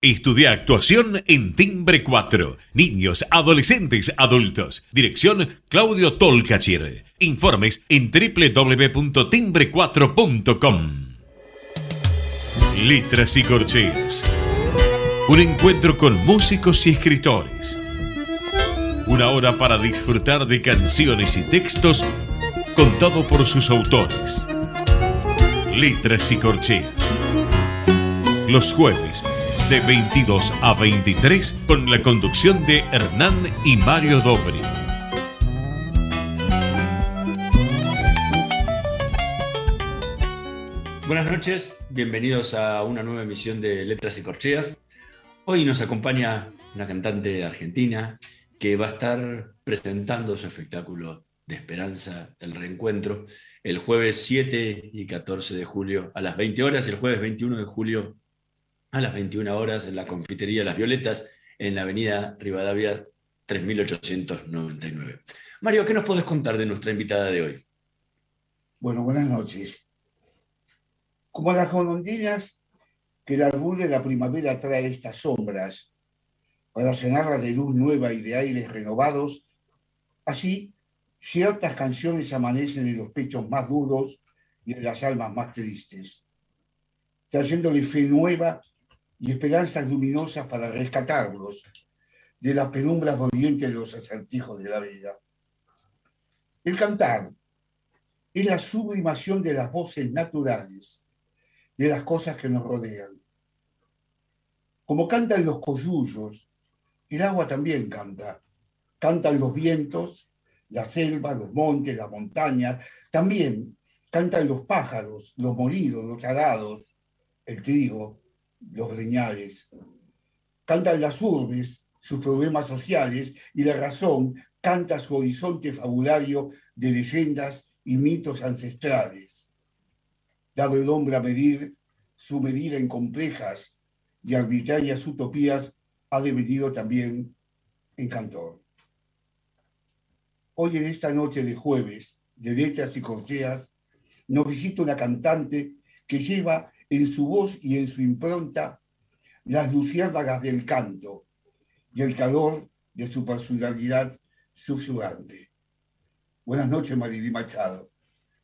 Estudia actuación en Timbre 4. Niños, adolescentes, adultos. Dirección Claudio Tolcachir. Informes en www.timbre4.com. Letras y corcheas. Un encuentro con músicos y escritores. Una hora para disfrutar de canciones y textos contado por sus autores. Letras y corcheas. Los jueves de 22 a 23 con la conducción de Hernán y Mario Dobri. Buenas noches, bienvenidos a una nueva emisión de Letras y Corcheas. Hoy nos acompaña una cantante argentina que va a estar presentando su espectáculo de esperanza, el reencuentro, el jueves 7 y 14 de julio a las 20 horas, el jueves 21 de julio a las 21 horas en la confitería Las Violetas, en la avenida Rivadavia 3899. Mario, ¿qué nos podés contar de nuestra invitada de hoy? Bueno, buenas noches. Como las golondrinas, que el árbol de la primavera trae estas sombras para llenarlas de luz nueva y de aires renovados, así ciertas canciones amanecen en los pechos más duros y en las almas más tristes, trayéndole fe nueva y esperanzas luminosas para rescatarlos de las penumbras dolientes de los acertijos de la vida. El cantar es la sublimación de las voces naturales, de las cosas que nos rodean. Como cantan los coyullos, el agua también canta. Cantan los vientos, la selva, los montes, las montañas. También cantan los pájaros, los molidos, los arados, el trigo, los breñales. Cantan las urbes, sus problemas sociales, y la razón canta su horizonte fabulario de leyendas y mitos ancestrales. Dado el hombre a medir su medida en complejas y arbitrarias utopías, ha devenido también en cantor. Hoy en esta noche de jueves, de letras y corteas, nos visita una cantante que lleva en su voz y en su impronta las luciérnagas del canto y el calor de su personalidad susurrante. Buenas noches, Marily Machado.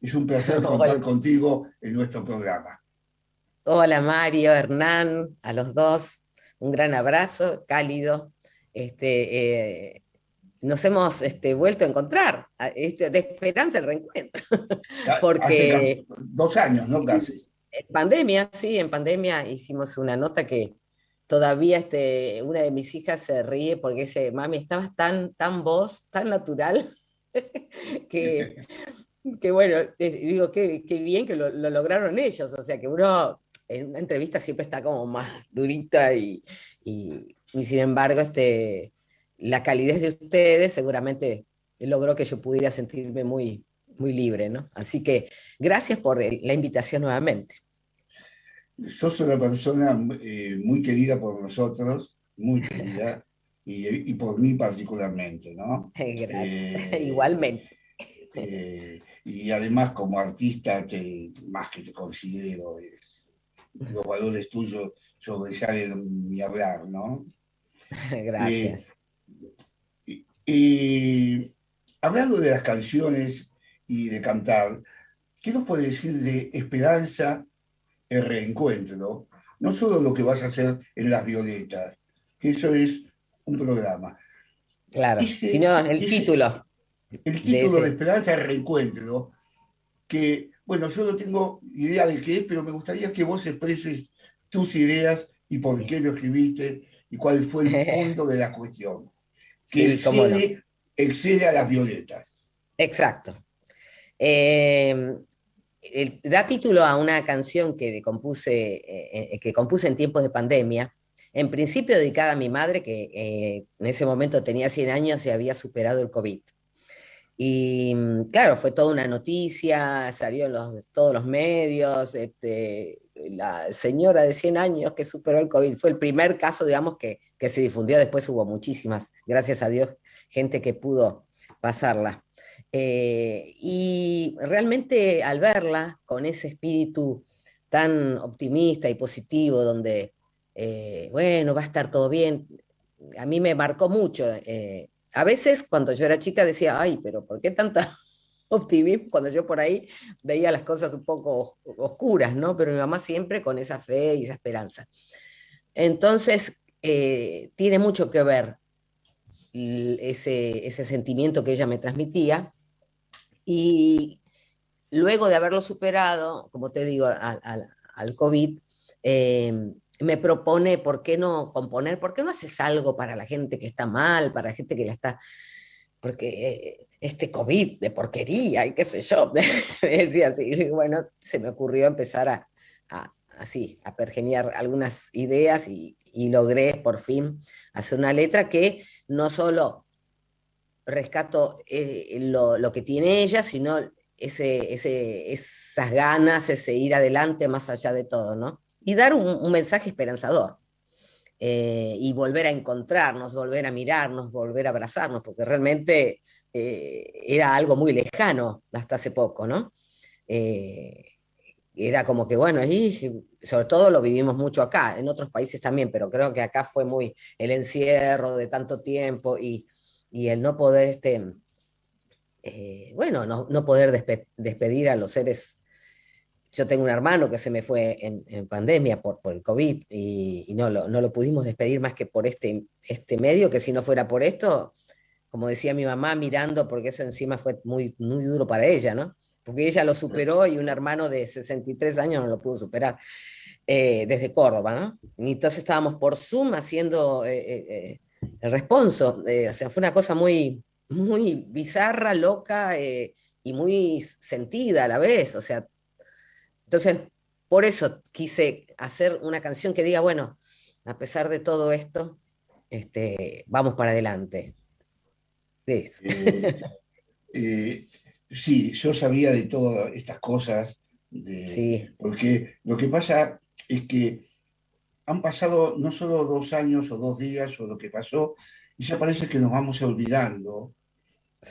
Es un placer contar contigo en nuestro programa. Hola, Mario, Hernán, a los dos. Un gran abrazo, cálido. Este, eh, nos hemos este, vuelto a encontrar, este, de esperanza el reencuentro. Porque, dos años, ¿no? Casi. En pandemia, sí, en pandemia hicimos una nota que todavía este, una de mis hijas se ríe porque dice, mami, estabas tan, tan vos, tan natural, que, que, bueno, digo, qué, bien que lo, lograron ellos, o sea que uno en una entrevista siempre está como más durita y, y, sin embargo este, la calidez de ustedes seguramente logró que yo pudiera sentirme muy, muy libre, ¿no? Así que gracias por la invitación nuevamente sos una persona eh, muy querida por nosotros, muy querida, y, por mí particularmente, ¿no? Gracias, eh, igualmente. Eh, y además como artista, más que te considero, los valores tuyos sobresalen mi hablar, ¿no? Gracias. hablando de las canciones y de cantar, ¿qué nos puede decir de Esperanza el reencuentro, no solo lo que vas a hacer en Las Violetas, que eso es un programa. Claro, sino el título. El título de, Esperanza el Reencuentro, que, bueno, yo no tengo idea de qué es, pero me gustaría que vos expreses tus ideas y por qué lo escribiste y cuál fue el fondo de la cuestión. Que excede, a las violetas. Exacto. Eh, da título a una canción que compuse, eh, eh, que compuse en tiempos de pandemia, en principio dedicada a mi madre, que eh, en ese momento tenía 100 años y había superado el COVID. Y mm, claro, fue toda una noticia, salió en los, todos los medios, este, la señora de 100 años que superó el COVID. Fue el primer caso, digamos, que, que se difundió, después hubo muchísimas, gracias a Dios, gente que pudo pasarla. Eh, y realmente al verla con ese espíritu tan optimista y positivo, donde eh, bueno, va a estar todo bien. A mí me marcó mucho. Eh, a veces cuando yo era chica decía, ay, pero ¿por qué tanta optimismo cuando yo por ahí veía las cosas un poco oscuras, ¿no? Pero mi mamá siempre con esa fe y esa esperanza. Entonces, tiene mucho que ver ese, ese sentimiento que ella me transmitía. Y luego de haberlo superado, como te digo, al, COVID, eh, me propone, ¿por qué no componer? ¿Por qué no haces algo para la gente que está mal, para la gente que la está... Porque eh, este COVID de porquería y qué sé yo, decía así. Bueno, se me ocurrió empezar a, así, a pergeniar algunas ideas y, logré por fin hacer una letra que no solo rescato eh, lo, lo, que tiene ella, sino ese, ese, esas ganas, ese ir adelante más allá de todo, ¿no? Y dar un, mensaje esperanzador. Eh, y volver a encontrarnos, volver a mirarnos, volver a abrazarnos, porque realmente eh, era algo muy lejano hasta hace poco, ¿no? Era como que, bueno, y sobre todo lo vivimos mucho acá, en otros países también, pero creo que acá fue muy el encierro de tanto tiempo y, y el no poder este, eh, bueno, no, poder despedir a los seres. Yo tengo un hermano que se me fue en, pandemia por, por, el COVID y, no, lo, no, lo, pudimos despedir más que por este, este medio, que si no fuera por esto, como decía mi mamá, mirando, porque eso encima fue muy, muy duro para ella, ¿no? Porque ella lo superó y un hermano de 63 años no lo pudo superar. Eh, desde Córdoba, ¿no? Y entonces estábamos por Zoom haciendo eh, el responso. o sea, fue una cosa muy, muy bizarra, loca eh, y muy sentida a la vez. O sea, entonces, por eso quise hacer una canción que diga, bueno, a pesar de todo esto, este, vamos para adelante. Eh, eh, sí, yo sabía de todas estas cosas, porque lo que pasa es que han pasado no solo dos años o dos días o lo que pasó, y ya parece que nos vamos olvidando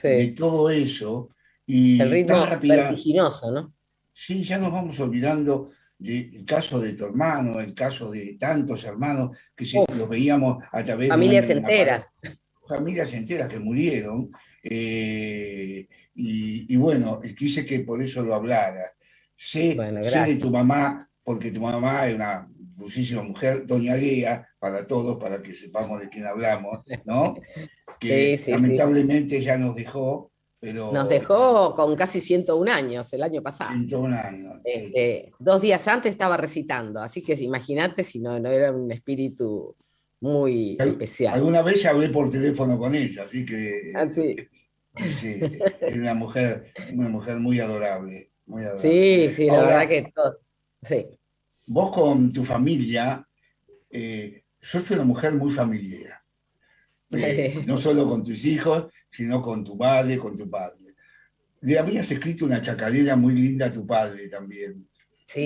de todo eso. Y el ritmo vertiginoso, ¿no? Sí, ya nos vamos olvidando del caso de tu hermano, el caso de tantos hermanos que si los veíamos a través familias de... Familias enteras. Familias enteras que murieron. Eh, y, bueno, quise que por eso lo hablara. Sé, sé de tu mamá, porque tu mamá es una muchísima mujer, doña Lea, para todos, para que sepamos de quién hablamos, ¿no? Que lamentablemente ya nos dejó, pero... Nos dejó con casi 101 años el año pasado. 101 años. Este, dos días antes estaba recitando, así que imagínate si no, no era un espíritu muy especial. Alguna vez hablé por teléfono con ella, así que... Ah, sí. sí es una mujer, una mujer muy adorable. Muy adorable. Sí, sí, la verdad que todo. Sí vos con tu familia, eh, sos una mujer muy familiar. Eh, no solo con tus hijos, sino con tu madre, con tu padre. Le habías escrito una chacarera muy linda a tu padre también. Sí.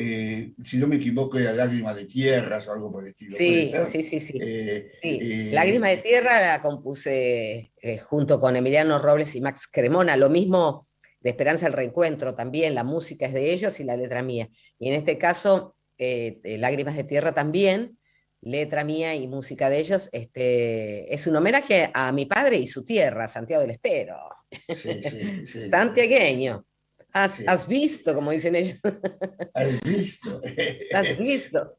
Eh, si no me equivoco, era Lágrima de Tierras o algo por el estilo. Sí, sí, sí, sí. sí. Lágrima de Tierra la compuse junto con Emiliano Robles y Max Cremona. Lo mismo de Esperanza el Reencuentro también, la música es de ellos y la letra mía. Y en este caso, eh, eh, Lágrimas de Tierra también, letra mía y música de ellos, este, es un homenaje a mi padre y su tierra, Santiago del Estero. Sí, sí, Santiagueño. Has, visto, como dicen ellos. Has visto. Has visto.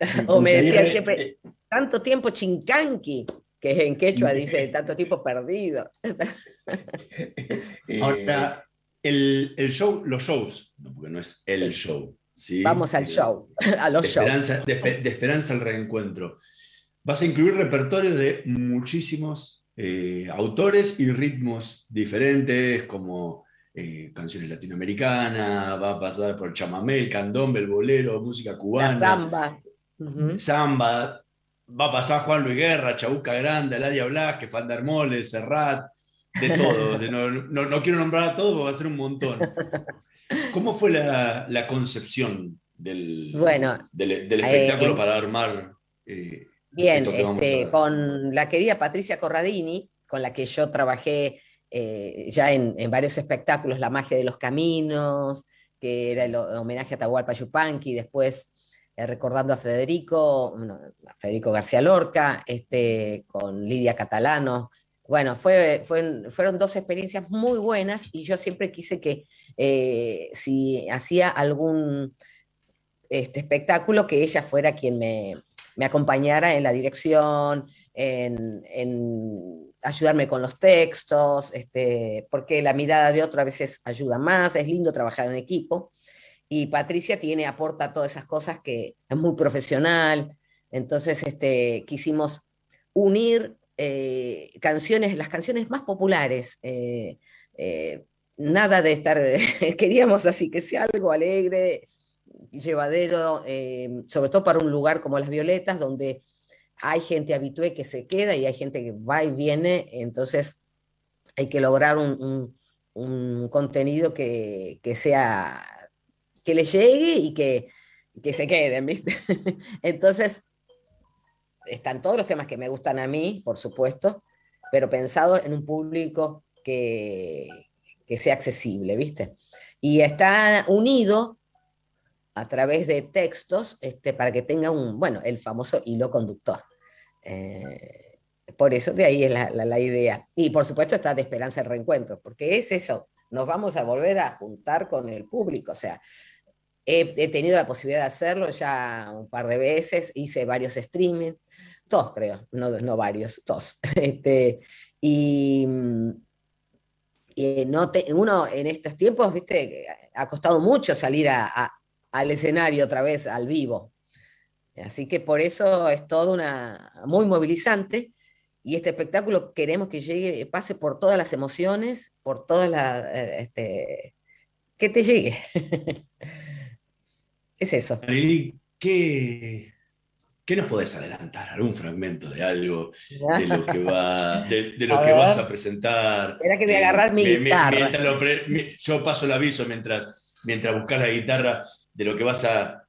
o me decían siempre, tanto tiempo chincanqui, que en quechua dice tanto tiempo perdido. Ahora, el, el, show, los shows, porque no es el show. ¿sí? Vamos al show, a los de esperanza, de, esperanza al reencuentro. Vas a incluir repertorios de muchísimos eh, autores y ritmos diferentes, como eh, canciones latinoamericanas, va a pasar por chamamé, el candombe, el bolero, música cubana. La samba. Samba, va a pasar Juan Luis Guerra, Chabuca Grande, Aladia Blasque, Fander Mole, Serrat, de todo. no, quiero nombrar a todos porque va a ser un montón. ¿Cómo fue la, concepción del, del, espectáculo eh, para armar? Eh, bien, este, con la querida Patricia Corradini, con la que yo trabajé eh, ya en, varios espectáculos, La magia de los caminos, que era el homenaje a Tahualpa Yupanqui, después recordando a Federico, a Federico García Lorca, este, con Lidia Catalano. Bueno, fue, fueron dos experiencias muy buenas y yo siempre quise que si hacía algún este espectáculo, que ella fuera quien me, me acompañara en la dirección, en, ayudarme con los textos, este, porque la mirada de otro a veces ayuda más, es lindo trabajar en equipo. Y Patricia tiene, aporta todas esas cosas que es muy profesional. Entonces, este, quisimos unir eh, canciones, las canciones más populares. Eh, eh, nada de estar, queríamos así que sea algo alegre, llevadero, sobre todo para un lugar como Las Violetas, donde hay gente habitué que se queda y hay gente que va y viene, entonces hay que lograr un, contenido que, sea, que le llegue y que, que se queden, ¿viste? entonces, están todos los temas que me gustan a mí, por supuesto, pero pensado en un público que, que sea accesible, ¿viste? Y está unido a través de textos este, para que tenga un, bueno, el famoso hilo conductor. Eh, por eso de ahí es la, idea. Y por supuesto está de esperanza el reencuentro, porque es eso, nos vamos a volver a juntar con el público. O sea, he, tenido la posibilidad de hacerlo ya un par de veces, hice varios streaming, todos creo, no, no varios, todos. Este, y, y no uno en estos tiempos, viste, ha costado mucho salir a, al escenario otra vez, al vivo. Así que por eso es todo una muy movilizante y este espectáculo queremos que llegue, pase por todas las emociones, por todas las, eh, este, que te llegue. es eso. ¿qué, ¿qué nos podés adelantar? ¿Algún fragmento de algo de lo que, va, de, lo que vas a presentar? Era que voy a agarrar mi guitarra. yo paso el aviso mientras, mientras buscas la guitarra de lo que vas a,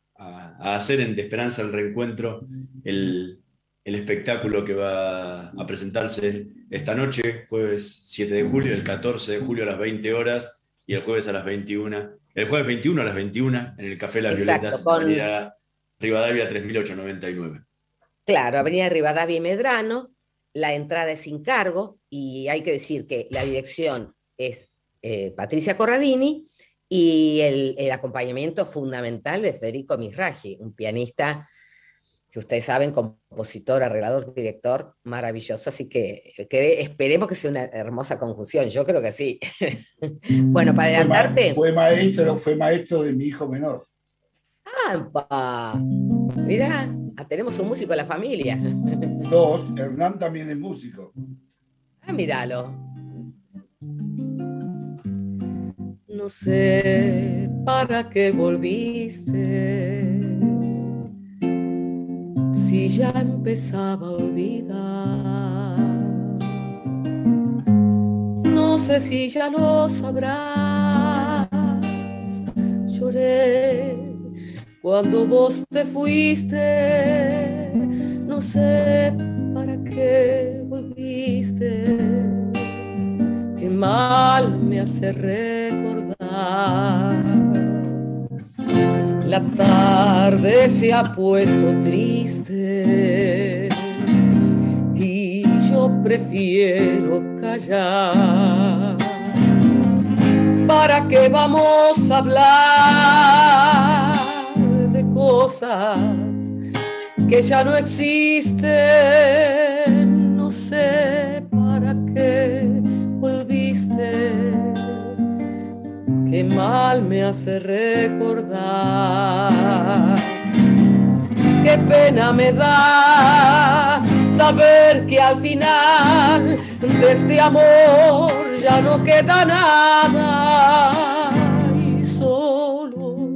hacer en De Esperanza el Reencuentro, el, espectáculo que va a presentarse esta noche, jueves 7 de julio, el 14 de julio a las 20 horas y el jueves a las 21. El jueves 21 a las 21 en el Café Las Violetas, Avenida Rivadavia 3899. Claro, Avenida Rivadavia y Medrano, la entrada es sin cargo y hay que decir que la dirección es eh, Patricia Corradini y el, acompañamiento fundamental de Federico Misraji, un pianista que ustedes saben, compositor, arreglador, director, maravilloso, así que, esperemos que sea una hermosa conjunción, yo creo que sí. bueno, para adelantarte... Fue, maestro, fue maestro de mi hijo menor. ¡Ah, Mira, ah, tenemos un músico en la familia. Dos, Hernán también es músico. Ah, míralo. No sé para qué volviste. Si ya empezaba a olvidar. No sé si ya lo sabrás. Lloré cuando vos te fuiste. No sé para qué volviste. Qué mal me hace recordar la tarde se ha puesto triste y yo prefiero callar. ¿Para qué vamos a hablar de cosas que ya no existen? No sé qué mal me hace recordar. Qué pena me da saber que al final de este amor ya no queda nada y solo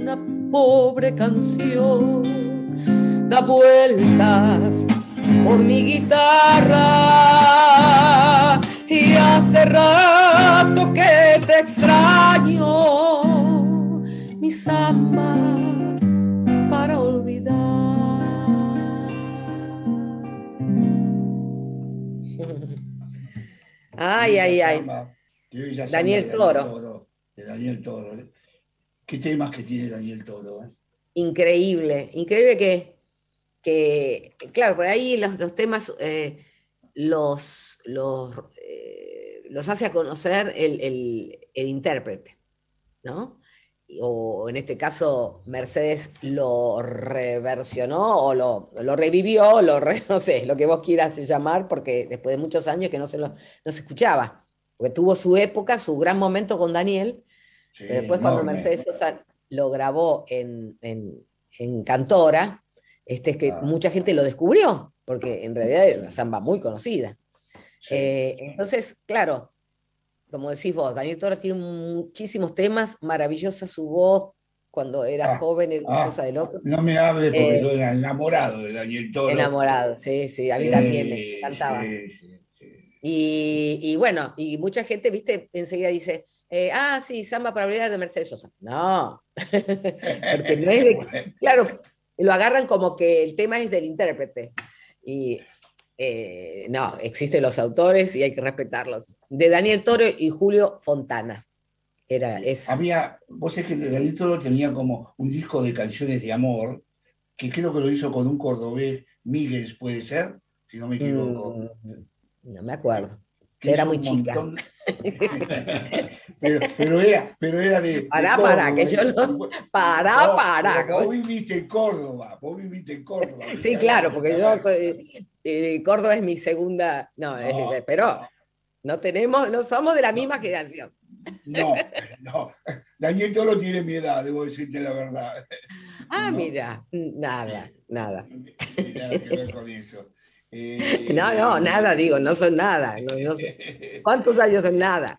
una pobre canción da vueltas por mi guitarra y hace rato que te extraño, mi samba para olvidar. Ay, ay, ay. Daniel Toro. De Daniel Toro. ¿eh? ¿Qué temas que tiene Daniel Toro? Eh? increíble, increíble que, que claro, por ahí los, temas eh, los, los, los, hace a conocer el, el intérprete, ¿no? o en este caso Mercedes lo reversionó o lo, lo revivió, lo no sé, lo que vos quieras llamar, porque después de muchos años que no se, lo, no se escuchaba, porque tuvo su época, su gran momento con Daniel, pero después cuando Mercedes Sosa lo grabó en, en, en Cantora, este es que ah. mucha gente lo descubrió, porque en realidad era una samba muy conocida. Eh, entonces, claro, como decís vos, Daniel Toro tiene muchísimos temas, maravillosa su voz cuando era ah, joven, ah, cosa de loco. No me hable porque eh, yo era enamorado de Daniel Toro. Enamorado, sí, sí, a mí también me encantaba. y, bueno, y mucha gente, viste, enseguida dice, eh, ah, sí, samba para hablar de Mercedes Sosa. No, porque no es de, claro, lo agarran como que el tema es del intérprete. Y eh, no, existen los autores y hay que respetarlos. De Daniel Toro y Julio Fontana. Era, es... Había, vos es que Daniel Toro tenía como un disco de canciones de amor, que creo que lo hizo con un cordobés, Miguel, puede ser, si no me equivoco. Mm, no me acuerdo. era muy chica. pero, era, pero era de. Pará, pará, que yo no. Pará, pará. Vos viviste en Córdoba, vos viviste en Córdoba. Sí, claro, porque yo soy. Eh, Córdoba es mi segunda. No, pero no tenemos, no somos de la misma generación. No, no. Daniel Toro tiene mi edad, debo decirte la verdad. Ah, mira, nada, nada. Nada que ver con eso. Eh, no, no, nada, digo, no son nada. ¿Cuántos años son nada?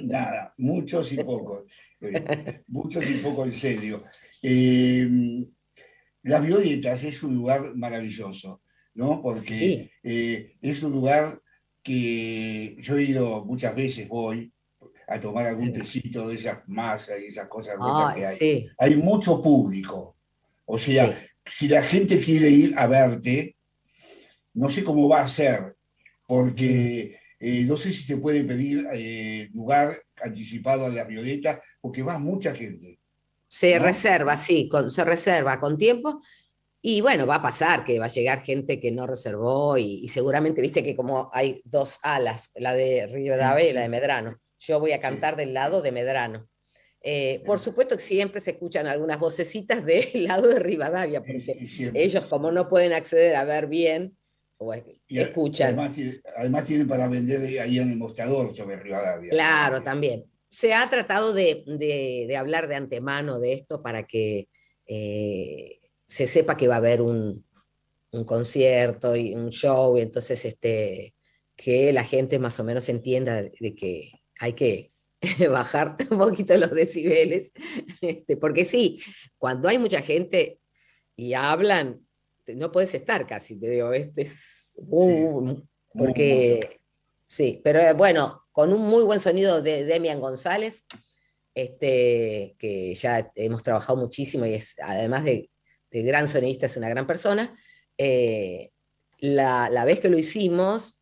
Nada, muchos y pocos. Eh, muchos y pocos en serio. Eh, Las Violetas es un lugar maravilloso, ¿no? Porque es un lugar que yo he ido muchas veces, voy a tomar algún tecito de esas masas y esas cosas que hay. Hay mucho público. O sea, si la gente quiere ir a verte, no sé cómo va a ser, porque eh, no sé si se puede pedir eh, lugar anticipado a la Violeta, porque va mucha gente. Se reserva, sí, se reserva con tiempo. Y bueno, va a pasar que va a llegar gente que no reservó y, seguramente, viste que como hay dos alas, la de Rivadavia y la de Medrano. Yo voy a cantar del lado de Medrano. Eh, por supuesto que siempre se escuchan algunas vocecitas del lado de Rivadavia, porque ellos como no pueden acceder a ver bien, y escuchan. Además, tienen para vender ahí en el mostrador sobre Rivadavia. Claro, también. Se ha tratado de, hablar de antemano de esto para que eh, se sepa que va a haber un, concierto y un show, y entonces este, que la gente más o menos entienda de que hay que bajar un poquito los decibeles, este, porque sí, cuando hay mucha gente y hablan, no puedes estar casi, te digo, este es... porque, sí, pero eh, bueno, con un muy buen sonido de Demian González, este, que ya hemos trabajado muchísimo y es, además de, gran sonidista, es una gran persona. Eh, la, vez que lo hicimos,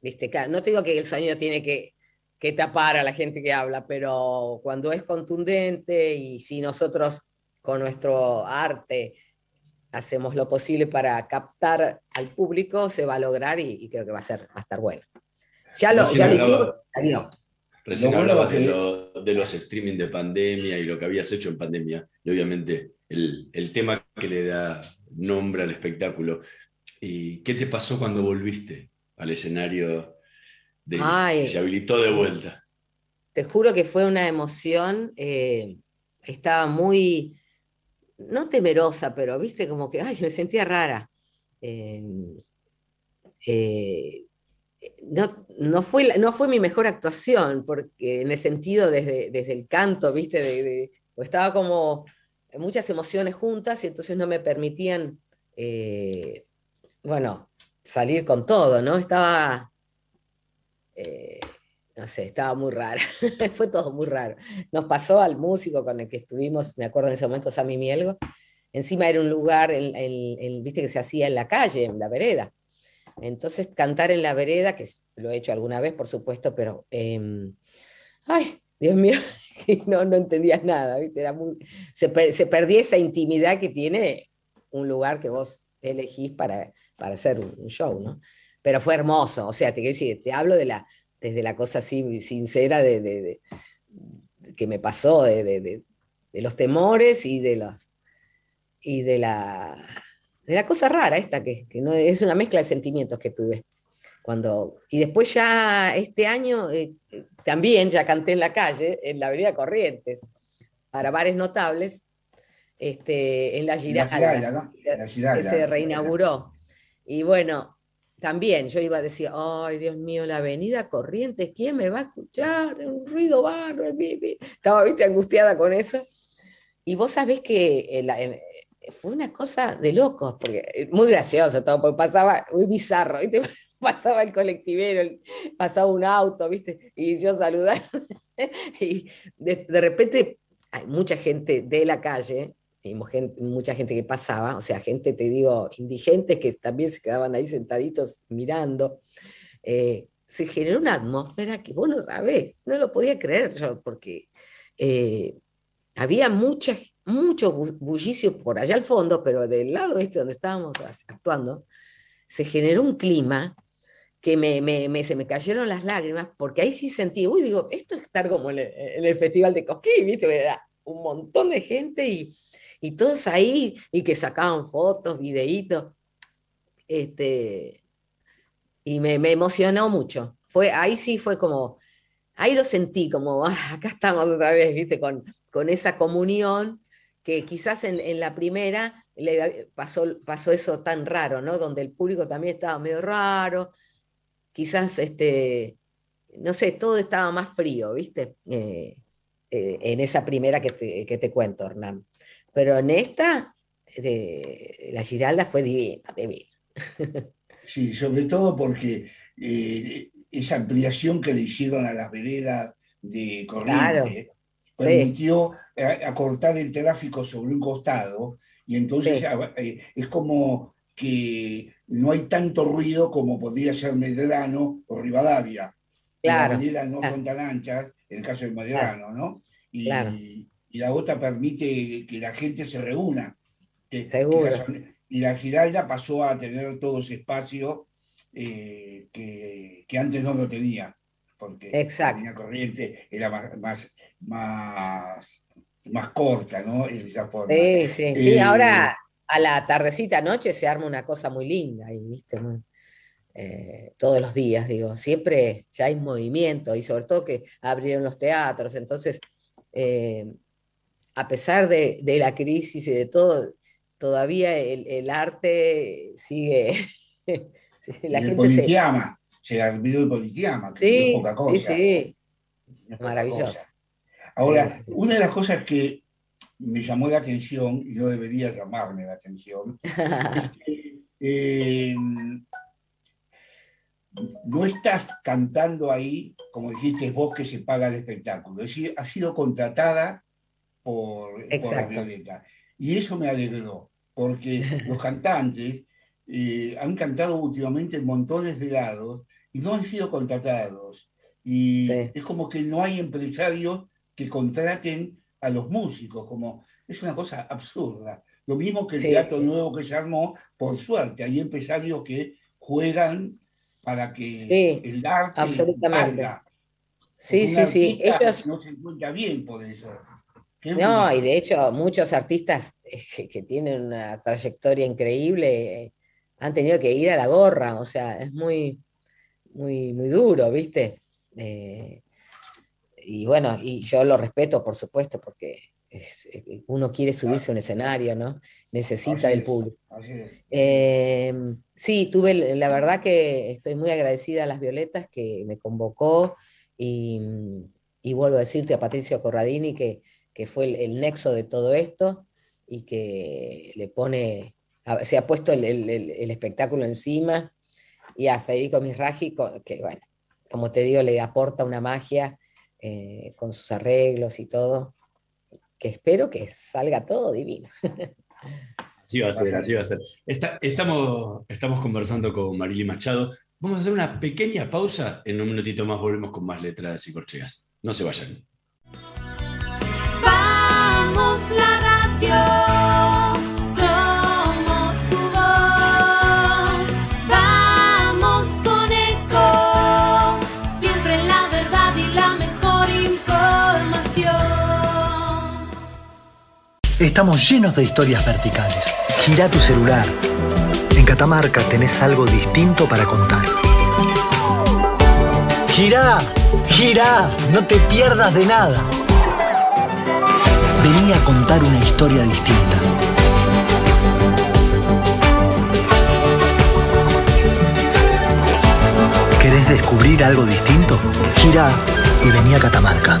viste, no te digo que el sonido tiene que, que tapar a la gente que habla, pero cuando es contundente y si nosotros con nuestro arte hacemos lo posible para captar al público, se va a lograr y, creo que va a, ser, va a estar bueno. Ya lo, ya lo hicimos, salió. Recién hablabas de, los streaming de pandemia y lo que habías hecho en pandemia, y obviamente el, el, tema que le da nombre al espectáculo. ¿Y qué te pasó cuando volviste al escenario de, que se habilitó de vuelta? Te juro que fue una emoción. Eh, estaba muy, no temerosa, pero viste como que, ay, me sentía rara. Em, eh, no, fue, no fue mi mejor actuación, porque en el sentido desde, desde el canto, viste, de, estaba como muchas emociones juntas y entonces no me permitían, eh, bueno, salir con todo, ¿no? Estaba... Eh, no sé, estaba muy raro, fue todo muy raro. Nos pasó al músico con el que estuvimos, me acuerdo en ese momento, Sammy Mielgo, encima era un lugar, el, viste que se hacía en la calle, en la vereda. Entonces cantar en la vereda, que lo he hecho alguna vez, por supuesto, pero, em, ay, Dios mío, no, no entendías nada, ¿viste? Era muy, se, perdía esa intimidad que tiene un lugar que vos elegís para, para hacer un show, ¿no? Pero fue hermoso, o sea, te quiero decir, te hablo de la, desde la cosa así sincera de, que me pasó, de, los temores y de los y de la, de la cosa rara esta, que, que no, es una mezcla de sentimientos que tuve. Cuando, y después ya este año eh, también ya canté en la calle, en la Avenida Corrientes, para bares notables, este, en la Giralda, que se reinauguró. Y bueno, también yo iba a decir, ay Dios mío, la avenida Corrientes, ¿quién me va a escuchar? Un ruido barro, estaba ¿viste? angustiada con eso. Y vos sabés que fue una cosa de locos, porque eh, muy gracioso todo, porque pasaba muy bizarro, ¿viste? pasaba el colectivero, pasaba un auto, ¿viste? Y yo saludaba. y de, repente hay mucha gente de la calle mucha gente que pasaba, o sea, gente, te digo, indigentes que también se quedaban ahí sentaditos mirando. Eh, se generó una atmósfera que vos no sabés, no lo podía creer yo, porque eh, había mucha, mucho bullicio por allá al fondo, pero del lado este donde estábamos actuando, se generó un clima que me, me, se me cayeron las lágrimas, porque ahí sí sentí, uy, digo, esto es estar como en el, Festival de Cosquín, ¿viste? Era un montón de gente y, y todos ahí, y que sacaban fotos, videitos, este, y me, emocionó mucho. Fue, ahí sí fue como, ahí lo sentí como, ah, acá estamos otra vez, viste, con, con esa comunión que quizás en, la primera le pasó, pasó eso tan raro, ¿no? Donde el público también estaba medio raro, quizás, este, no sé, todo estaba más frío, ¿viste? Eh, eh, en esa primera que te, que te cuento, Hernán. Pero en esta, la Giralda fue divina, divina. Sí, sobre todo porque eh, esa ampliación que le hicieron a las veredas de corriente permitió eh, acortar el tráfico sobre un costado y entonces eh, es como que no hay tanto ruido como podría ser Medrano o Rivadavia. Claro. Las veredas no son tan anchas, en el caso de Medrano, ¿no? Y, y la otra permite que la gente se reúna. Seguro. y la Giralda pasó a tener todo ese espacio eh, que, antes no lo tenía, porque Exacto. la corriente era más, más, más, corta, ¿no? esa forma. Sí, sí, sí. Eh, ahora a la tardecita noche se arma una cosa muy linda y viste eh, todos los días, digo, siempre ya hay movimiento y sobre todo que abrieron los teatros, entonces a pesar de, la crisis y de todo, todavía el, arte sigue. la el politiama, se, olvidó el politiama, que sí, es poca cosa. Sí, sí. Maravilloso. Ahora, una de las cosas que me llamó la atención, y no debería llamarme la atención, eh, no estás cantando ahí, como dijiste vos, que se paga el espectáculo. Es decir, ha sido contratada por, la Violeta. Y eso me alegró, porque los cantantes eh, han cantado últimamente en montones de lados y no han sido contratados. Y es como que no hay empresarios que contraten a los músicos, como es una cosa absurda. Lo mismo que el teatro nuevo que se armó, por suerte, hay empresarios que juegan para que el arte salga. Sí, sí, sí. Ellos no se encuentra bien por eso. No, y de hecho muchos artistas eh, que, tienen una trayectoria increíble eh, han tenido que ir a la gorra, o sea, es muy, muy, muy duro, ¿viste? Eh, y bueno, y yo lo respeto, por supuesto, porque uno quiere subirse a un escenario, ¿no? Necesita del público. sí, tuve, la verdad que estoy muy agradecida a las Violetas que me convocó y, y vuelvo a decirte a Patricio Corradini que que fue el, nexo de todo esto y que le pone, se ha puesto el, espectáculo encima, y a Federico Misraji, que bueno, como te digo, le aporta una magia eh, con sus arreglos y todo, que espero que salga todo divino. Así va a ser, así va a ser. estamos, estamos conversando con Marily Machado. Vamos a hacer una pequeña pausa. En un minutito más volvemos con más letras y corcheas. No se vayan. Estamos llenos de historias verticales. Gira tu celular. En Catamarca tenés algo distinto para contar. Gira, gira, no te pierdas de nada. Vení a contar una historia distinta. ¿Querés descubrir algo distinto? Gira y vení a Catamarca.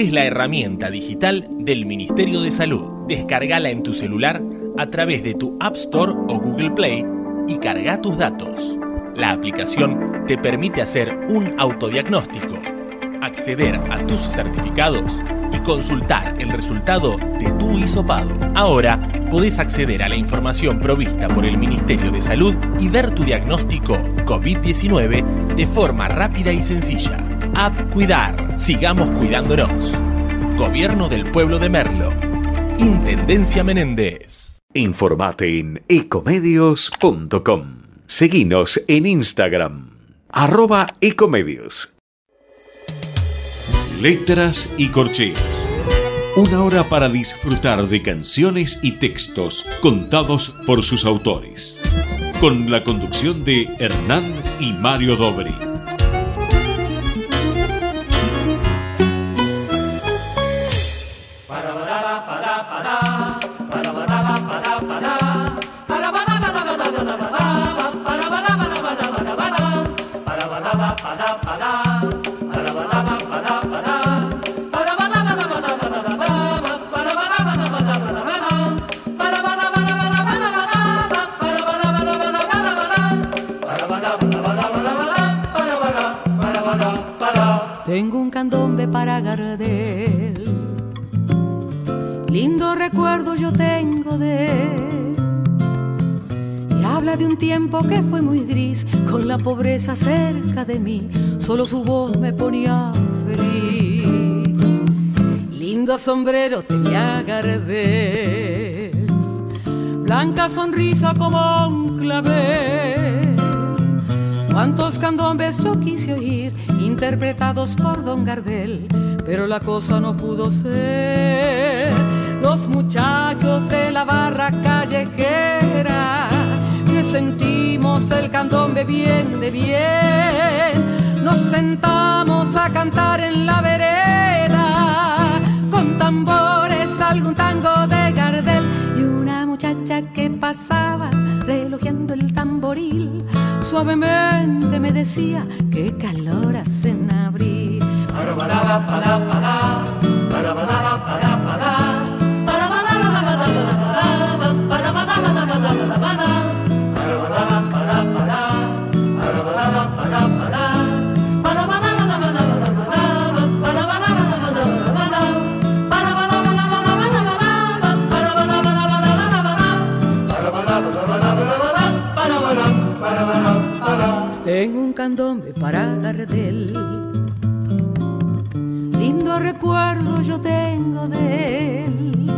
es la herramienta digital del Ministerio de Salud. Descargala en tu celular a través de tu App Store o Google Play y carga tus datos. La aplicación te permite hacer un autodiagnóstico, acceder a tus certificados y consultar el resultado de tu hisopado. Ahora podés acceder a la información provista por el Ministerio de Salud y ver tu diagnóstico COVID-19 de forma rápida y sencilla. App Cuidar. Sigamos cuidándonos. Gobierno del Pueblo de Merlo. Intendencia Menéndez. Informate en ecomedios.com. Seguinos en Instagram. Arroba ecomedios. Letras y corcheas. Una hora para disfrutar de canciones y textos contados por sus autores. Con la conducción de Hernán y Mario Dobri. Pobreza cerca de mí. Solo su voz me ponía feliz. Lindo sombrero tenía Gardel. Blanca sonrisa como un clavel. Cuántos candombes yo quise oír, interpretados por Don Gardel, pero la cosa no pudo ser. Los muchachos de la barra callejera, que el candombe bien de bien, nos sentamos a cantar en la vereda, con tambores algún tango de Gardel y una muchacha que pasaba relojeando el tamboril suavemente me decía qué calor hace en abril. Para, para, para, para, para, para, para. Para Gardel. Lindo recuerdo yo tengo de él.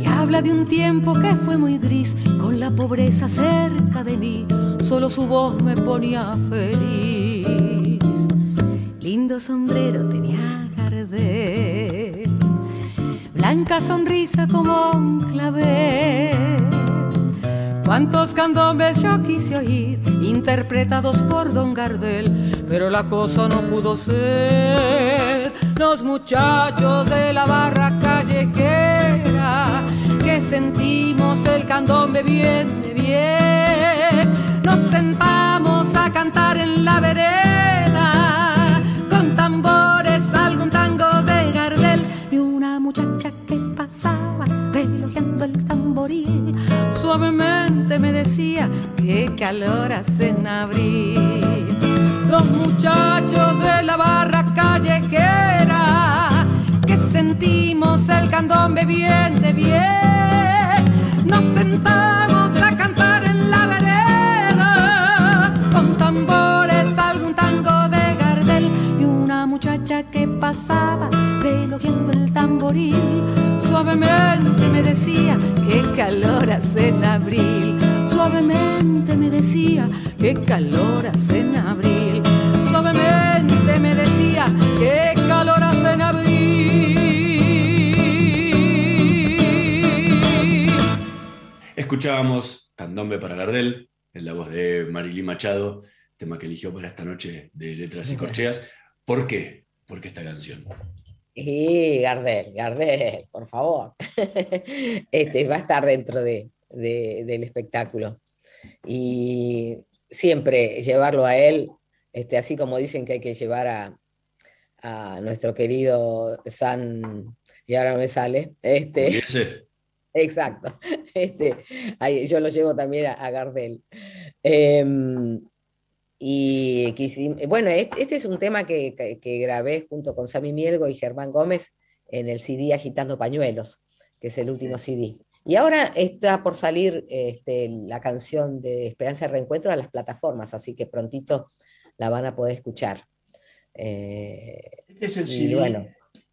Y habla de un tiempo que fue muy gris, con la pobreza cerca de mí. Solo su voz me ponía feliz. Lindo sombrero tenía Gardel. Blanca sonrisa como un clavel. Cuántos candombes yo quise oír, interpretados por Don Gardel, pero la cosa no pudo ser. Los muchachos de la barra callejera, que sentimos el candombe bien bien, nos sentamos a cantar en la vereda, con tambores algún tango de Gardel y una muchacha que pasaba relojeando el tamboril suavemente me decía qué calor hace en abril. Los muchachos de la barra callejera que sentimos el candombe bien de bien, nos sentamos a cantar en la vereda con tambores, algún tango de Gardel y una muchacha que pasaba relojiendo el tamboril. Suavemente me decía qué calor hace en abril. Suavemente me decía qué calor hace en abril. Suavemente me decía qué calor hace en abril. Escuchábamos Candombe para Gardel, en la voz de Marilyn Machado, tema que eligió para esta noche de Letras y Corcheas. ¿Por qué? ¿Por qué esta canción? Y Gardel, Gardel, por favor. Este, va a estar dentro de, de- del espectáculo. Y siempre llevarlo a él, este, así como dicen que hay que llevar a, a nuestro querido San, y ahora me sale, este. Exacto. Este, ahí, yo lo llevo también a, a Gardel. Em, y quisim- bueno, este, este es un tema que, que- que grabé junto con Sammy Mielgo y Germán Gómez en el CD Agitando Pañuelos, que es el último CD. Y ahora está por salir este, la canción de Esperanza y Reencuentro a las plataformas, así que prontito la van a poder escuchar. Eh, Este es el CD bueno,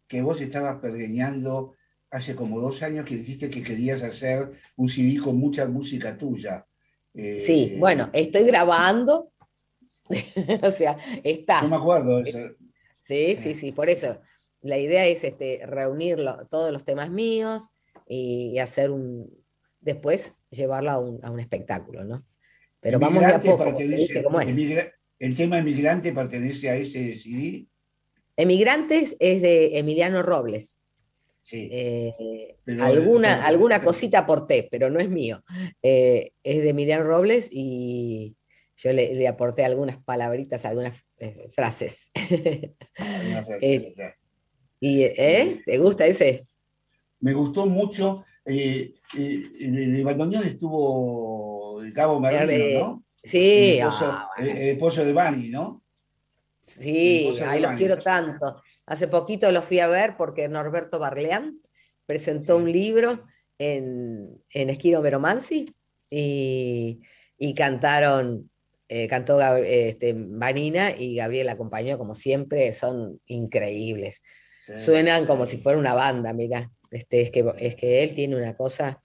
que vos estabas pergeñando hace como dos años que dijiste que querías hacer un CD con mucha música tuya. Eh, sí, bueno, estoy grabando. o sea, está. No me acuerdo. eso. Sí, sí, sí, por eso. La idea es este, reunir todos los temas míos y, hacer un. Después llevarlo a un, a un espectáculo, ¿no? Pero vamos de a poco. pertenece- emigra- el tema emigrante pertenece a ese CD. Emigrantes es de Emiliano Robles. Sí. Eh, Pero- alguna, pero- alguna pero- cosita aporté, pero no es mío. Eh, es de Emiliano Robles y yo le, le aporté algunas palabritas, algunas eh, frases. Alguna frase, Eh, ya. ¿Y eh? ¿Te gusta ese? Me gustó mucho. eh, eh, en el bandoneón estuvo Gabo Merlino, de- ¿no? Sí, el, esposo, ah, bueno. el- el esposo de Bani, ¿no? Sí, de ay, los quiero tanto. Hace poquito lo fui a ver porque Norberto Barleán presentó un libro en, en Esquino Veromansi y, y cantaron, eh, cantó este, Vanina y Gabriel acompañó como siempre, son increíbles. Sí. Suenan como si fuera una banda, mira. Este, es, que, es que él tiene una cosa,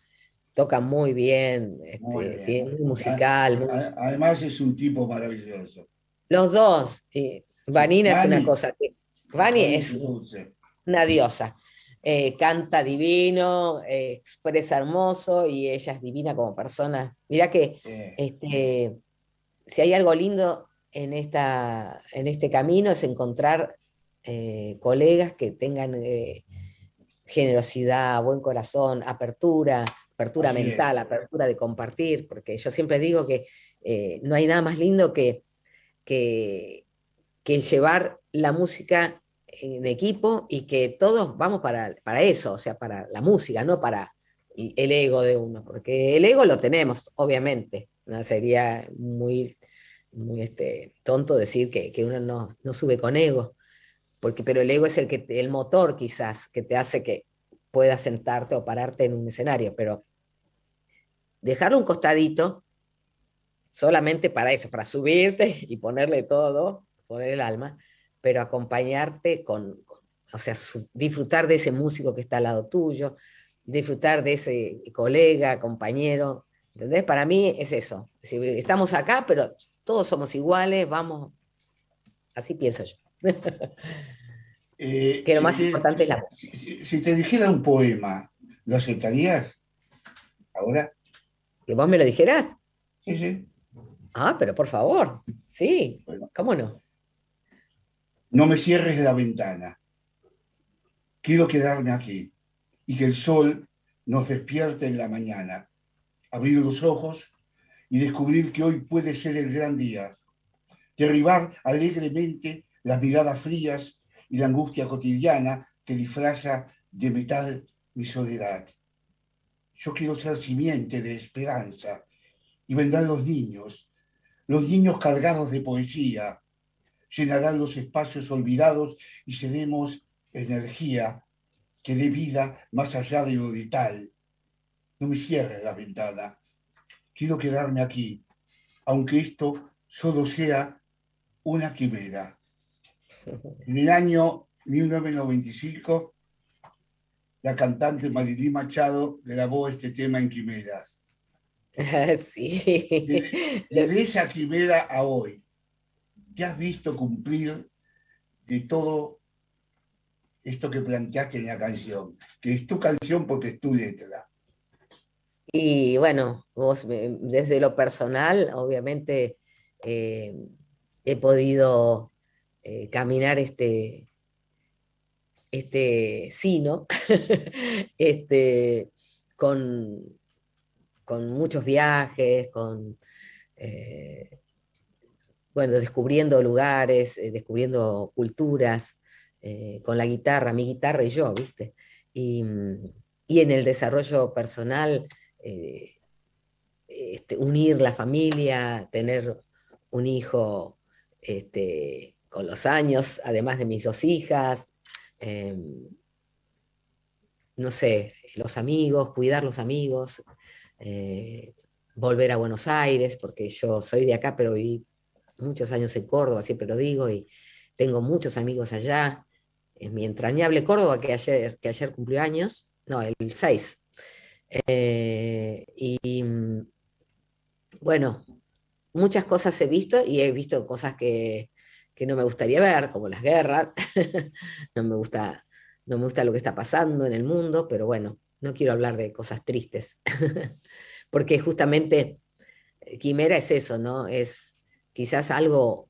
toca muy bien, este, Muy bien. tiene muy musical. muy- Además es un tipo maravilloso. Los dos. y Vanina es una cosa que. Vani Vani es dulce. una diosa. Eh, canta divino, eh, expresa hermoso y ella es divina como persona. Mirá que Sí. este, si hay algo lindo en, esta, en este camino es encontrar eh, colegas que tengan eh, generosidad, buen corazón, apertura, apertura Así mental, es. apertura de compartir, porque yo siempre digo que eh, no hay nada más lindo que, que, que llevar la música en equipo y que todos vamos para, para eso, o sea, para la música, no para el ego de uno, porque el ego lo tenemos, obviamente, ¿no? sería muy, muy este, tonto decir que, que uno no, no sube con ego, porque, pero el ego es el, que, el motor quizás que te hace que puedas sentarte o pararte en un escenario, pero dejarlo un costadito solamente para eso, para subirte y ponerle todo, poner el alma, pero acompañarte con, con- o sea, disfrutar de ese músico que está al lado tuyo, disfrutar de ese colega, compañero, ¿entendés? Para mí es eso. Estamos acá, pero todos somos iguales, vamos, así pienso yo. Eh, Que lo si más te- importante es la Si, si- si te dijera un poema, ¿lo aceptarías? ¿Ahora? ¿Que vos me lo dijeras? Sí, sí. Ah, pero por favor, sí, Bueno. ¿cómo no? No me cierres la ventana. Quiero quedarme aquí y que el sol nos despierte en la mañana. Abrir los ojos y descubrir que hoy puede ser el gran día. Derribar alegremente las miradas frías y la angustia cotidiana que disfraza de metal mi soledad. Yo quiero ser simiente de esperanza y vendrán los niños Los niños cargados de poesía llenarán los espacios olvidados y seremos energía que dé vida más allá de lo vital. No me cierres la ventana. Quiero quedarme aquí, aunque esto solo sea una quimera. En el año 1995, la cantante Marilyn Machado grabó este tema en Quimeras. Sí. Desde, esa quimera a hoy, ¿qué has visto cumplir de todo esto que planteaste en la canción? Que es tu canción porque es tu letra. Y bueno, vos desde lo personal, obviamente, eh, he podido eh, caminar este, este sino, este, con, con muchos viajes, con, eh, bueno, descubriendo lugares, eh, descubriendo culturas, con la guitarra, mi guitarra y yo, ¿viste? Y, en el desarrollo personal, este, unir la familia, tener un hijo este, los años, además de mis dos hijas, em, no sé, los amigos, cuidar los amigos, eh, volver a Buenos Aires, porque yo soy de acá, pero viví muchos años en Córdoba, siempre lo digo, y tengo muchos amigos allá. Es mi entrañable Córdoba, que ayer, que ayer cumplió años, no, el 6. Eh, y bueno, muchas cosas he visto y he visto cosas que, no me gustaría ver, como las guerras. no, me gusta, no me gusta lo que está pasando en el mundo, pero bueno, no quiero hablar de cosas tristes, porque justamente eh, Quimera es eso, ¿no? Es quizás algo,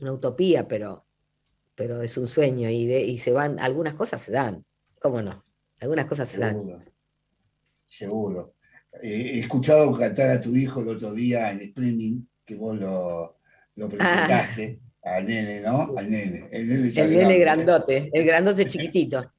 una utopía, pero, pero es un sueño y, y se van, algunas cosas se dan, ¿cómo no? Algunas cosas se dan. Seguro. he escuchado cantar a tu hijo el otro día en Sprinting, que vos lo, lo presentaste. Al nene, ¿no? Al nene. El nene, grandote, el grandote chiquitito.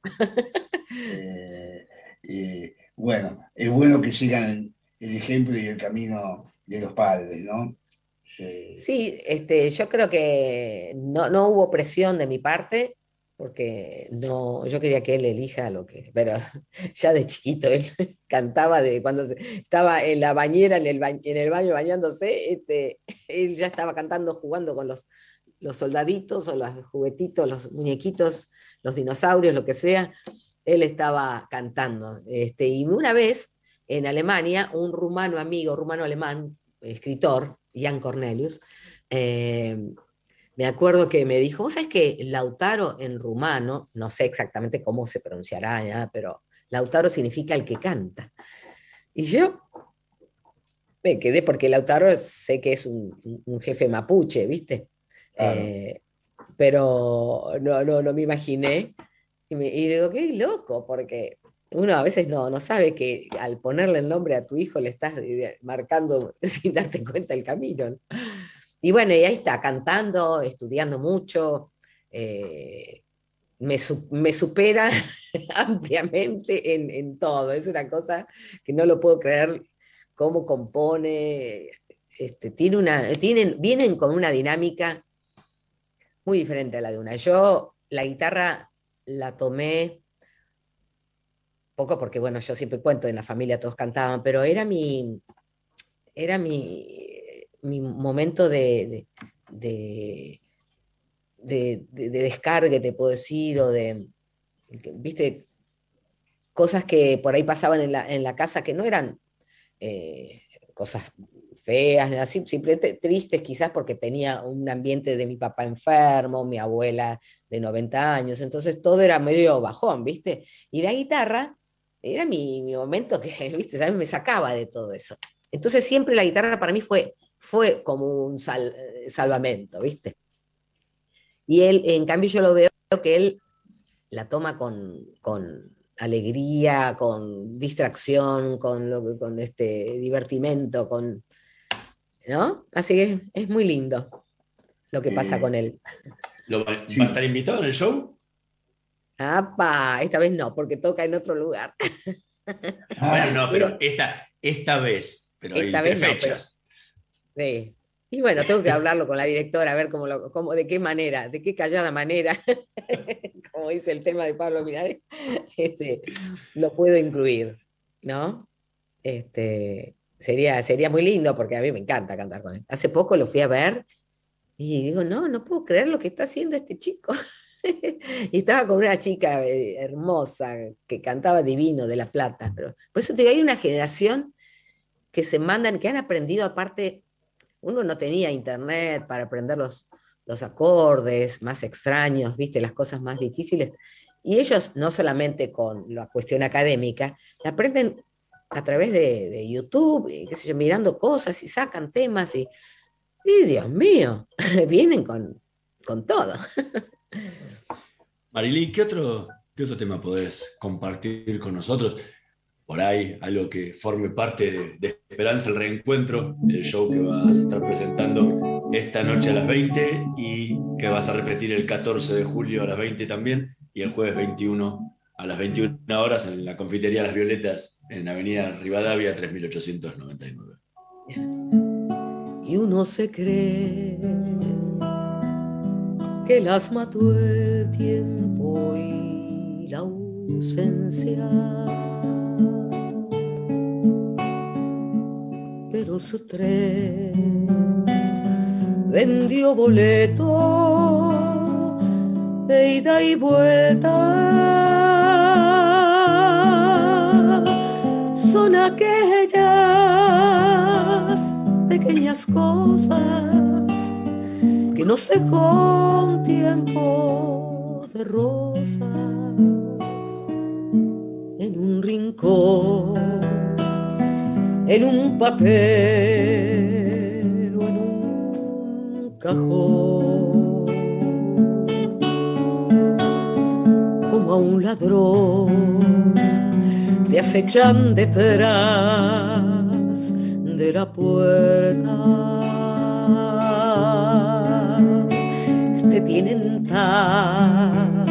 Eh, bueno, es bueno que sigan el ejemplo y el camino de los padres, ¿no? Sí, este, yo creo que no, no hubo presión de mi parte, porque no, yo quería que él elija lo que, pero ya de chiquito él cantaba de cuando estaba en la bañera, en el, en el baño bañándose, este, él ya estaba cantando, jugando con los, los soldaditos o los juguetitos, los muñequitos, los dinosaurios, lo que sea, él estaba cantando. Este, y una vez en Alemania, un rumano amigo, rumano-alemán, escritor, Jan Cornelius, eh, me acuerdo que me dijo, vos sabés que Lautaro en rumano, no sé exactamente cómo se pronunciará, nada, pero Lautaro significa el que canta. Y yo me quedé porque Lautaro sé que es un, jefe mapuche, ¿viste? Eh, pero no, no, no me imaginé. Y, me, y digo, qué loco, porque uno a veces no, no sabe que al ponerle el nombre a tu hijo le estás marcando sin darte cuenta el camino. Y bueno, y ahí está, cantando, estudiando mucho, eh, me, supera ampliamente en, todo. Es una cosa que no lo puedo creer cómo compone. Este, tiene una, tienen, vienen con una dinámica muy diferente a la de una. Yo la guitarra la tomé poco porque, bueno, yo siempre cuento, en la familia todos cantaban, pero era mi, era mi, mi momento de, de, de, descargue, te puedo decir, o de, viste, cosas que por ahí pasaban en la, en la casa que no eran eh, cosas feas, simplemente tristes quizás porque tenía un ambiente de mi papá enfermo, mi abuela de 90 años, entonces todo era medio bajón, ¿viste? Y la guitarra era mi, momento que, ¿viste? ¿sabes? Me sacaba de todo eso. Entonces siempre la guitarra para mí fue fue como un eh, salvamento, ¿viste? Y él, en cambio, yo lo veo que él la toma con, alegría, con distracción, con, lo, con este divertimento, con, ¿no? Así que es muy lindo lo que pasa eh, con él. ¿Va a estar invitado en el show? ¡Apa! Esta vez no, porque toca en otro lugar. bueno, no, pero esta, esta vez, pero esta vez fechas. Sí. Y bueno, tengo que hablarlo con la directora, a ver cómo, lo, cómo de qué manera, de qué callada manera, como dice el tema de Pablo Minares, este, lo puedo incluir, ¿no? Este, sería, sería muy lindo porque a mí me encanta cantar con él. Hace poco lo fui a ver y digo, no, no puedo creer lo que está haciendo este chico. y estaba con una chica eh, hermosa que cantaba divino de La Plata. Pero, por eso te digo, hay una generación que se mandan, que han aprendido aparte, uno no tenía internet para aprender los, los acordes más extraños, viste, las cosas más difíciles. Y ellos, no solamente con la cuestión académica, aprenden a través de, YouTube, qué sé yo, mirando cosas y sacan temas y, y Dios mío, vienen con, con todo. Marilí, ¿qué otro, ¿qué otro tema podés compartir con nosotros? Por ahí, algo que forme parte de, Esperanza el Reencuentro, el show que vas a estar presentando esta noche a las 20 y que vas a repetir el 14 de julio a las 20 también y el jueves 21 a las 21 horas en la confitería Las Violetas en Avenida Rivadavia 3899. Y uno se cree que las mató el tiempo y la ausencia. Pero su tren vendió boleto de ida y vuelta. Aquellas pequeñas cosas que no cejó un tiempo de rosas en un rincón, en un papel o en un cajón, como a un ladrón te acechan detrás de la puerta. Tienen tan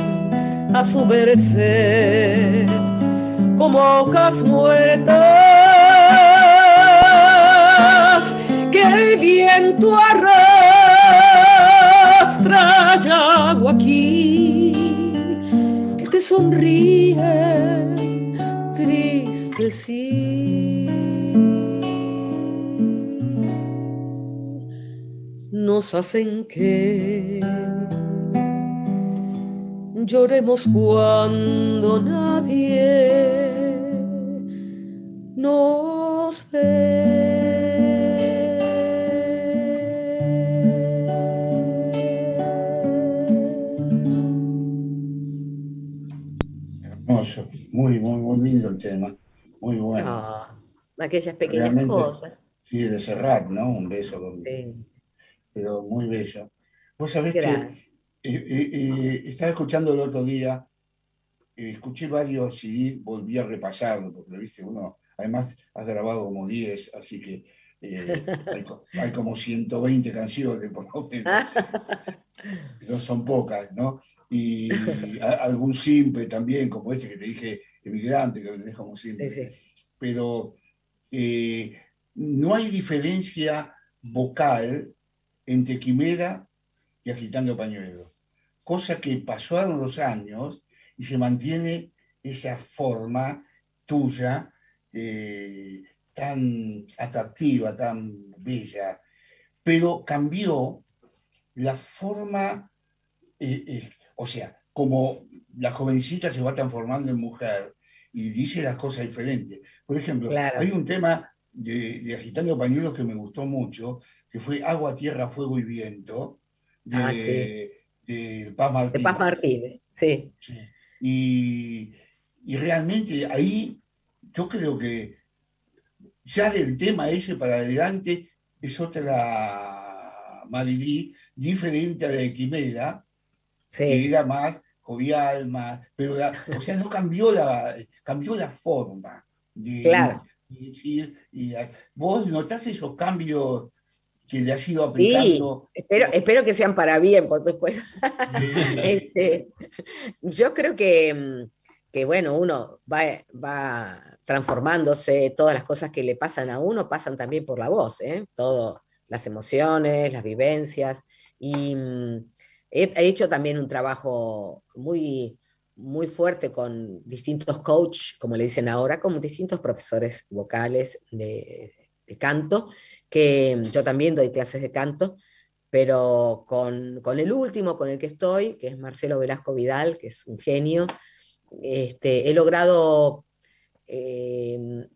a su merced como hojas muertas que el viento arrastra y agua aquí que te sonríe nos hacen que lloremos cuando nadie nos ve. Muy, muy, muy lindo el tema, muy bueno. Aquellas pequeñas cosas. Sí, de cerrar, ¿no? Un beso. Sí. Pero muy bello. Vos sabés que estaba escuchando el otro día, escuché varios y volví a repasarlo, porque viste, uno, además has grabado como 10, así que eh, hay, como 120 canciones, por lo menos. no son pocas, ¿no? Y, algún simple también, como este que te dije, emigrante, que lo tenés como simple. Pero eh, no hay diferencia vocal entre Quimera y Agitando Pañuelos cosa que pasaron los años y se mantiene esa forma tuya eh, tan atractiva, tan bella, pero cambió la forma, eh, eh, o sea, como la jovencita se va transformando en mujer y dice las cosas diferentes. Por ejemplo, hay un tema de, Agitando Pañuelos que me gustó mucho, que fue Agua, Tierra, Fuego y Viento, de, ah, de Paz Martínez. sí. Y, realmente ahí yo creo que ya del tema ese para adelante es otra Marilí diferente a la de Quimera, que era más jovial, más, pero o sea, no cambió la, cambió la forma de, claro. decir, y vos notás esos cambios que le ha ido aplicando. espero, espero que sean para bien, por supuesto. Este, yo creo que, mm, que, bueno, uno va, va transformándose, todas las cosas que le pasan a uno pasan también por la voz, ¿eh? Todo, las emociones, las vivencias. Y he, hecho también un trabajo muy, muy fuerte con distintos coach, como le dicen ahora, con distintos profesores vocales de, canto, que yo también doy clases de canto, pero con, el último, con el que estoy, que es Marcelo Velasco Vidal, que es un genio, este, he logrado, eh,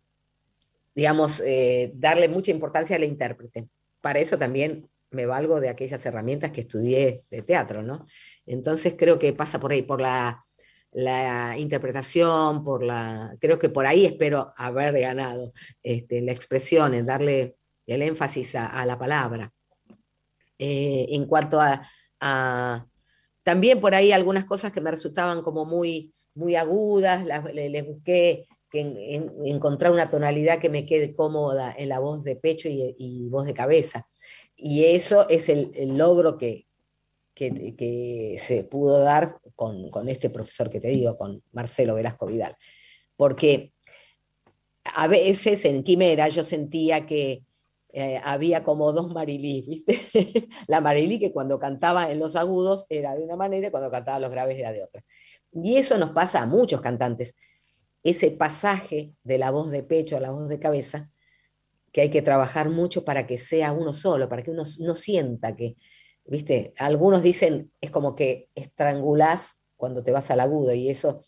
digamos, eh, darle mucha importancia a la intérprete. Para eso también me valgo de aquellas herramientas que estudié de teatro, ¿no? Entonces creo que pasa por ahí, por la interpretación, por la, creo que por ahí espero haber ganado este, la expresión, en darle el énfasis a, la palabra. Eh, en cuanto a, también por ahí algunas cosas que me resultaban como muy, muy agudas, les busqué que encontrar una tonalidad que me quede cómoda en la voz de pecho y, voz de cabeza. Y eso es el logro que, que, se pudo dar con, este profesor que te digo, con Marcelo Velasco Vidal. Porque a veces en Quimera yo sentía que eh, había como dos Marilí, ¿viste? la Marilí que cuando cantaba en los agudos era de una manera y cuando cantaba los graves era de otra. Y eso nos pasa a muchos cantantes. Ese pasaje de la voz de pecho a la voz de cabeza, que hay que trabajar mucho para que sea uno solo, para que uno no sienta que, ¿viste? Algunos dicen, es como que estrangulás cuando te vas al agudo y eso,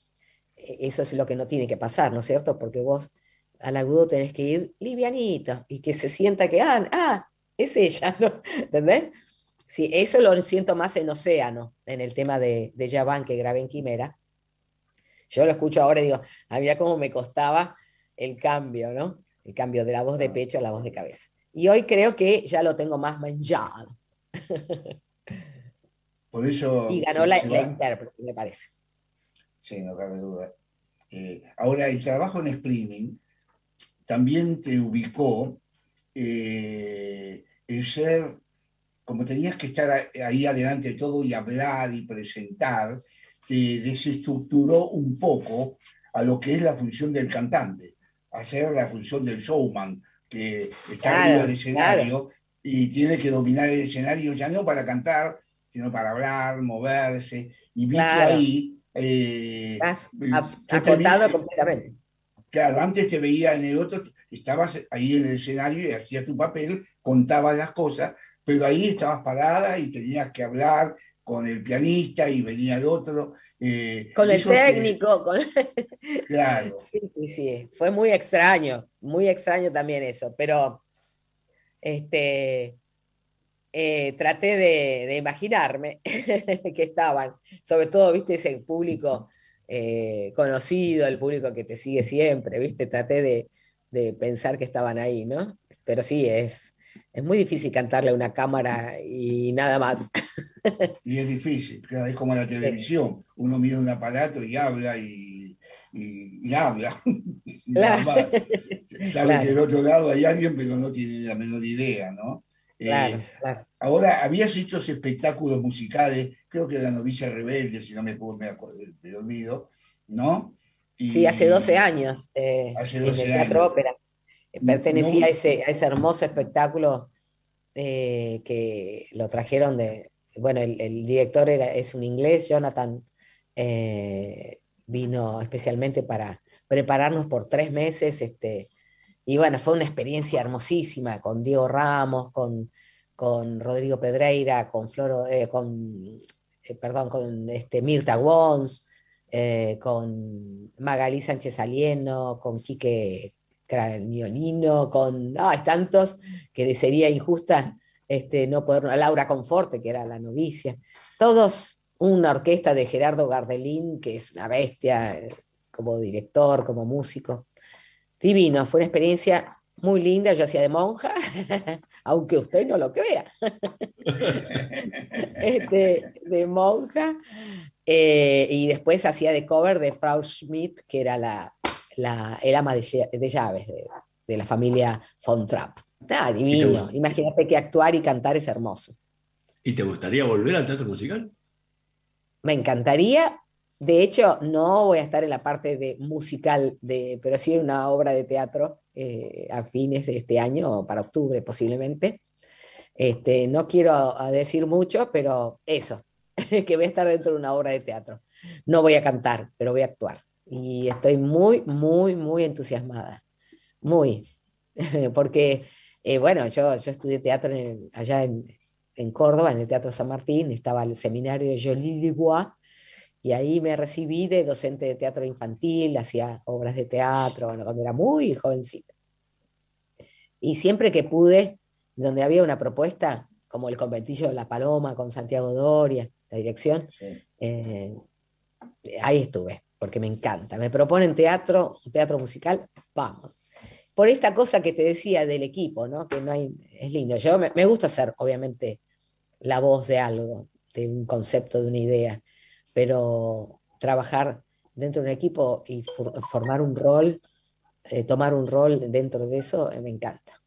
e, eso es lo que no tiene que pasar, ¿no es cierto? Porque vos al agudo tenés que ir livianito y que se sienta que, ah, ah es ella, ¿no? ¿Entendés? Sí, eso lo siento más en Océano, en el tema de, de que grabé en Quimera. Yo lo escucho ahora y digo, había como me costaba el cambio, ¿no? El cambio de la voz de pecho a la voz de cabeza. Y hoy creo que ya lo tengo más manjado. Por eso. Y ganó la, intérprete, me parece. Sí, no cabe duda. Eh, ahora, el trabajo en streaming también te ubicó eh, el ser, como tenías que estar ahí adelante de todo y hablar y presentar, te desestructuró un poco a lo que es la función del cantante, hacer la función del showman, que está en el escenario y tiene que dominar el escenario ya no para cantar, sino para hablar, moverse. Y que ahí... Eh, acotado completamente. Claro, antes te veía en el otro, estabas ahí en el escenario y hacías tu papel, contabas las cosas, pero ahí estabas parada y tenías que hablar con el pianista y venía el otro. Eh, con el técnico. Con... claro. Sí, sí, sí. Fue muy extraño, muy extraño también eso, pero este, eh, traté de, imaginarme que estaban, sobre todo, viste, ese público eh, conocido, el público que te sigue siempre, viste, traté de, pensar que estaban ahí, ¿no? Pero sí, es, es muy difícil cantarle a una cámara y nada más. Y es difícil, es como la televisión, uno mira un aparato y habla y, habla. Claro. Sabe que del otro lado hay alguien, pero no tiene la menor idea, ¿no? Eh, ahora, habías hecho espectáculos musicales, creo que La novicia rebelde, si no me, me, me olvido, ¿no? sí, hace 12 años, eh, hace 12 en el Teatro Ópera. Pertenecía a, ese, a ese hermoso espectáculo eh, que lo trajeron de, bueno, el, director era, es un inglés, Jonathan, vino especialmente para prepararnos por tres meses este, y bueno, fue una experiencia hermosísima con Diego Ramos, con, con Rodrigo Pedreira, con Floro, eh, con, eh, perdón, con este, Mirta Wons, eh, con Magalí Sánchez Alieno, con Quique el Miolino, con hay tantos que sería injusta este, no poder, Laura Conforte, que era la novicia, todos una orquesta de Gerardo Gardelín, que es una bestia como director, como músico. Divino, fue una experiencia muy linda, yo hacía de monja, aunque usted no lo crea, este, de monja, eh, y después hacía de cover de Frau Schmidt, que era la, el ama de, llaves de, la familia von Trapp. Ah, divino, imagínate que actuar y cantar es hermoso. ¿Y te gustaría volver al teatro musical? Me encantaría, de hecho, no voy a estar en la parte de musical, de, pero sí en una obra de teatro eh, a fines de este año, o para octubre posiblemente. Este, no quiero decir mucho, pero eso, que voy a estar dentro de una obra de teatro. No voy a cantar, pero voy a actuar. Y estoy muy, muy, muy entusiasmada. Muy. Porque, eh, bueno, yo, yo estudié teatro allá en, en, Córdoba, en el Teatro San Martín, estaba el seminario de Jolie Dubois, y ahí me recibí de docente de teatro infantil, hacía obras de teatro, cuando era muy jovencita. Y siempre que pude, donde había una propuesta, como el conventillo de La Paloma con Santiago Doria, la dirección, eh, ahí estuve, porque me encanta. Me proponen teatro, teatro musical, vamos. Por esta cosa que te decía del equipo, ¿no? Que no hay, es lindo. Yo me, gusta ser, obviamente, la voz de algo, de un concepto, de una idea, pero trabajar dentro de un equipo y formar un rol, eh, tomar un rol dentro de eso, eh, me encanta.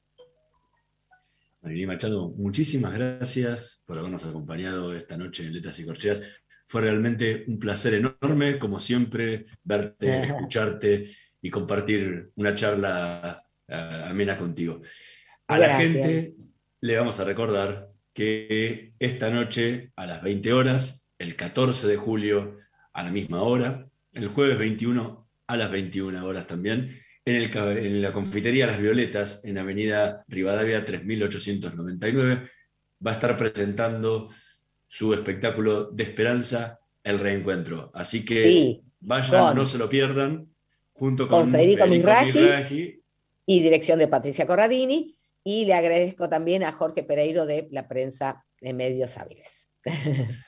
Marilí Machado, muchísimas gracias por habernos acompañado esta noche en Letras y Corcheas. Fue realmente un placer enorme, como siempre, verte, escucharte y compartir una charla eh, amena contigo. A la gente le vamos a recordar que esta noche a las 20 horas, el 14 de julio a la misma hora, el jueves 21 a las 21 horas también, en, la confitería Las Violetas, en Avenida Rivadavia 3899. Va a estar presentando su espectáculo de esperanza, El Reencuentro. Así que vayan, no se lo pierdan, junto con, Federico, Federico y dirección de Patricia Corradini. Y le agradezco también a Jorge Pereiro de la prensa de Medios Hábiles.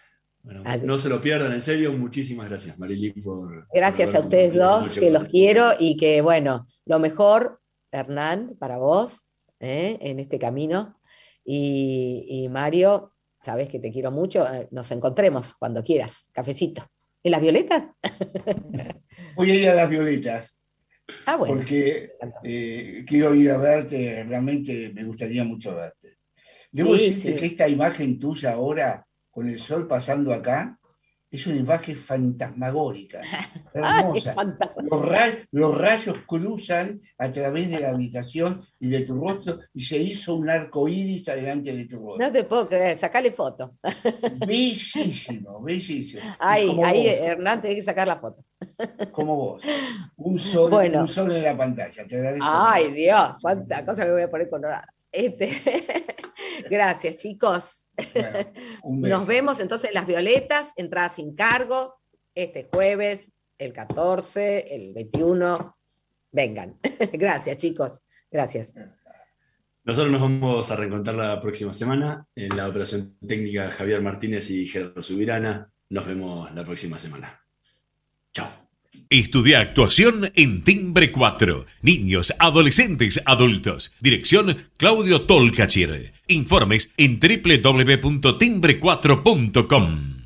no se lo pierdan, en serio. Muchísimas gracias, Marily, por. Gracias a ustedes dos, que los quiero y que, bueno, lo mejor, Hernán, para vos, ¿eh? en este camino. Y, Mario, sabes que te quiero mucho. Eh, nos encontremos cuando quieras. Cafecito. ¿En las violetas? Voy a ir a las violetas. Ah, bueno. Porque eh, quiero ir a verte, realmente me gustaría mucho verte. Debo decirte que esta imagen tuya ahora con el sol pasando acá, es una imagen fantasmagórica, hermosa. los, rayos cruzan a través de la habitación y de tu rostro y se hizo un arco iris adelante de tu rostro. No te puedo creer, sacale foto. Bellísimo, bellísimo. Ahí, ahí Hernán, tiene que sacar la foto. Como vos. Un sol, un sol en la pantalla. Ay, Dios, cuánta cosa me voy a poner colorada. Este... Gracias, chicos. Nos vemos entonces en Las Violetas, entrada sin cargo, este jueves, el 14, el 21. Vengan. Gracias, chicos. Gracias. Nosotros nos vamos a reencontrar la próxima semana en la operación técnica Javier Martínez y Gerardo Subirana. Nos vemos la próxima semana. Chao. Estudia actuación en Timbre 4. Niños, adolescentes, adultos. Dirección Claudio Tolcachir. Informes en www.timbre4.com.